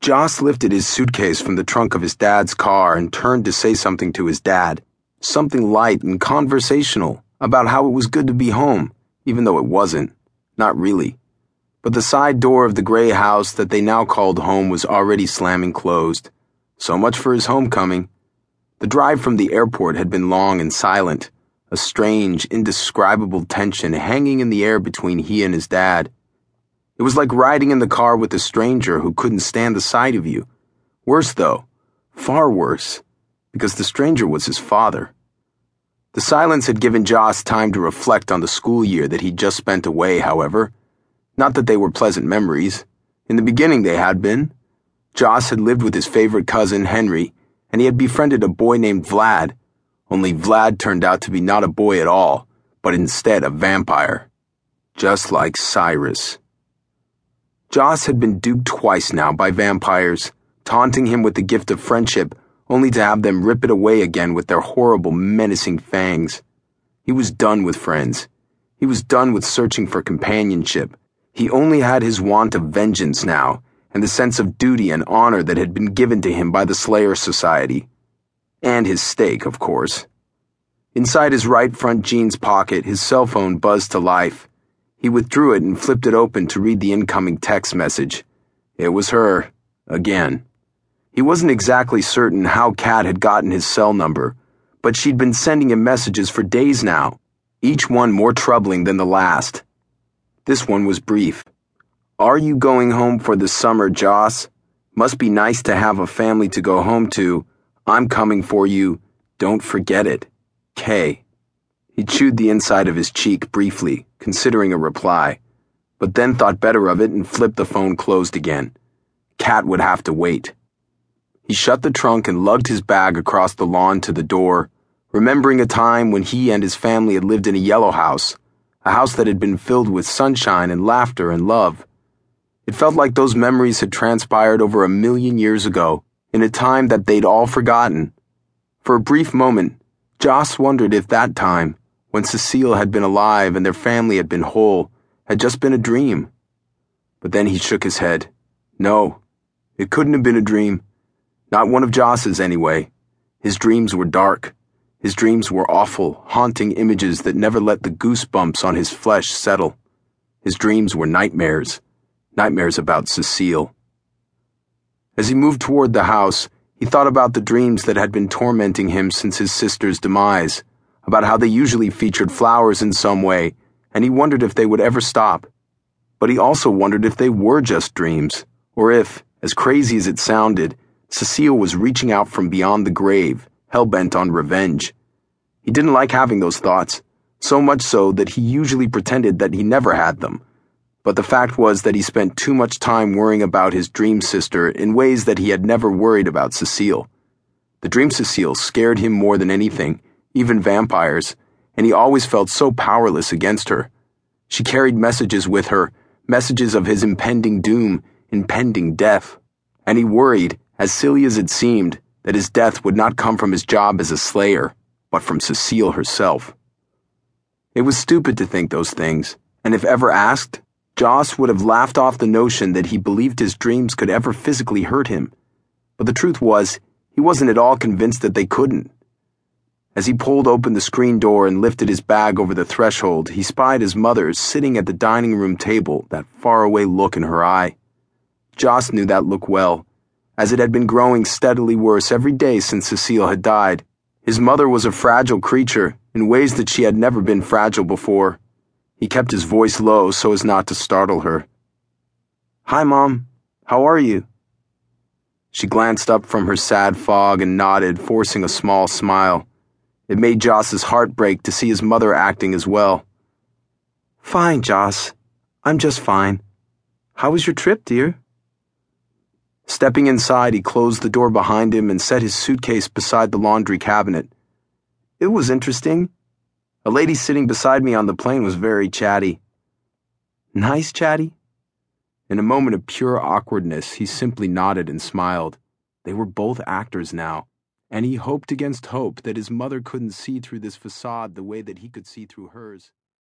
Joss lifted his suitcase from the trunk of his dad's car and turned to say something to his dad. Something light and conversational about how it was good to be home, even though it wasn't. Not really. But the side door of the gray house that they now called home was already slamming closed. So much for his homecoming. The drive from the airport had been long and silent, a strange, indescribable tension hanging in the air between he and his dad. It was like riding in the car with a stranger who couldn't stand the sight of you. Worse, though, far worse, because the stranger was his father. The silence had given Joss time to reflect on the school year that he'd just spent away, however. Not that they were pleasant memories. In the beginning, they had been. Joss had lived with his favorite cousin, Henry, and he had befriended a boy named Vlad, only Vlad turned out to be not a boy at all, but instead a vampire. Just like Cyrus. Joss had been duped twice now by vampires, taunting him with the gift of friendship, only to have them rip it away again with their horrible, menacing fangs. He was done with friends. He was done with searching for companionship. He only had his want of vengeance now, and the sense of duty and honor that had been given to him by the Slayer Society. And his stake, of course. Inside his right front jeans pocket, his cell phone buzzed to life. He withdrew it and flipped it open to read the incoming text message. It was her. Again. He wasn't exactly certain how Kat had gotten his cell number, but she'd been sending him messages for days now, each one more troubling than the last. This one was brief. Are you going home for the summer, Joss? Must be nice to have a family to go home to. I'm coming for you. Don't forget it. K. He chewed the inside of his cheek briefly, considering a reply, but then thought better of it and flipped the phone closed again. Kat would have to wait. He shut the trunk and lugged his bag across the lawn to the door, remembering a time when he and his family had lived in a yellow house, a house that had been filled with sunshine and laughter and love. It felt like those memories had transpired over a million years ago, in a time that they'd all forgotten. For a brief moment, Joss wondered if that time, when Cecile had been alive and their family had been whole, had just been a dream. But then he shook his head. No, it couldn't have been a dream. Not one of Joss's, anyway. His dreams were dark. His dreams were awful, haunting images that never let the goosebumps on his flesh settle. His dreams were nightmares. Nightmares about Cecile. As he moved toward the house, he thought about the dreams that had been tormenting him since his sister's demise, about how they usually featured flowers in some way, and he wondered if they would ever stop. But he also wondered if they were just dreams, or if, as crazy as it sounded, Cecile was reaching out from beyond the grave, hell bent on revenge. He didn't like having those thoughts, so much so that he usually pretended that he never had them but the fact was that he spent too much time worrying about his dream sister in ways that he had never worried about Cecile. The dream Cecile scared him more than anything, even vampires, and he always felt so powerless against her. She carried messages with her, messages of his impending doom, impending death, and he worried, as silly as it seemed, that his death would not come from his job as a slayer, but from Cecile herself. It was stupid to think those things, and if ever asked, Joss would have laughed off the notion that he believed his dreams could ever physically hurt him. But the truth was, he wasn't at all convinced that they couldn't. As he pulled open the screen door and lifted his bag over the threshold, he spied his mother sitting at the dining room table, that faraway look in her eye. Joss knew that look well, as it had been growing steadily worse every day since Cecile had died. His mother was a fragile creature in ways that she had never been fragile before. He kept his voice low so as not to startle her. Hi, Mom. How are you? She glanced up from her sad fog and nodded, forcing a small smile. It made Joss's heart break to see his mother acting as well. Fine, Joss. I'm just fine. How was your trip, dear? Stepping inside, he closed the door behind him and set his suitcase beside the laundry cabinet. It was interesting. A lady sitting beside me on the plane was very chatty. Nice chatty? In a moment of pure awkwardness, he simply nodded and smiled. They were both actors now, and he hoped against hope that his mother couldn't see through this facade the way that he could see through hers.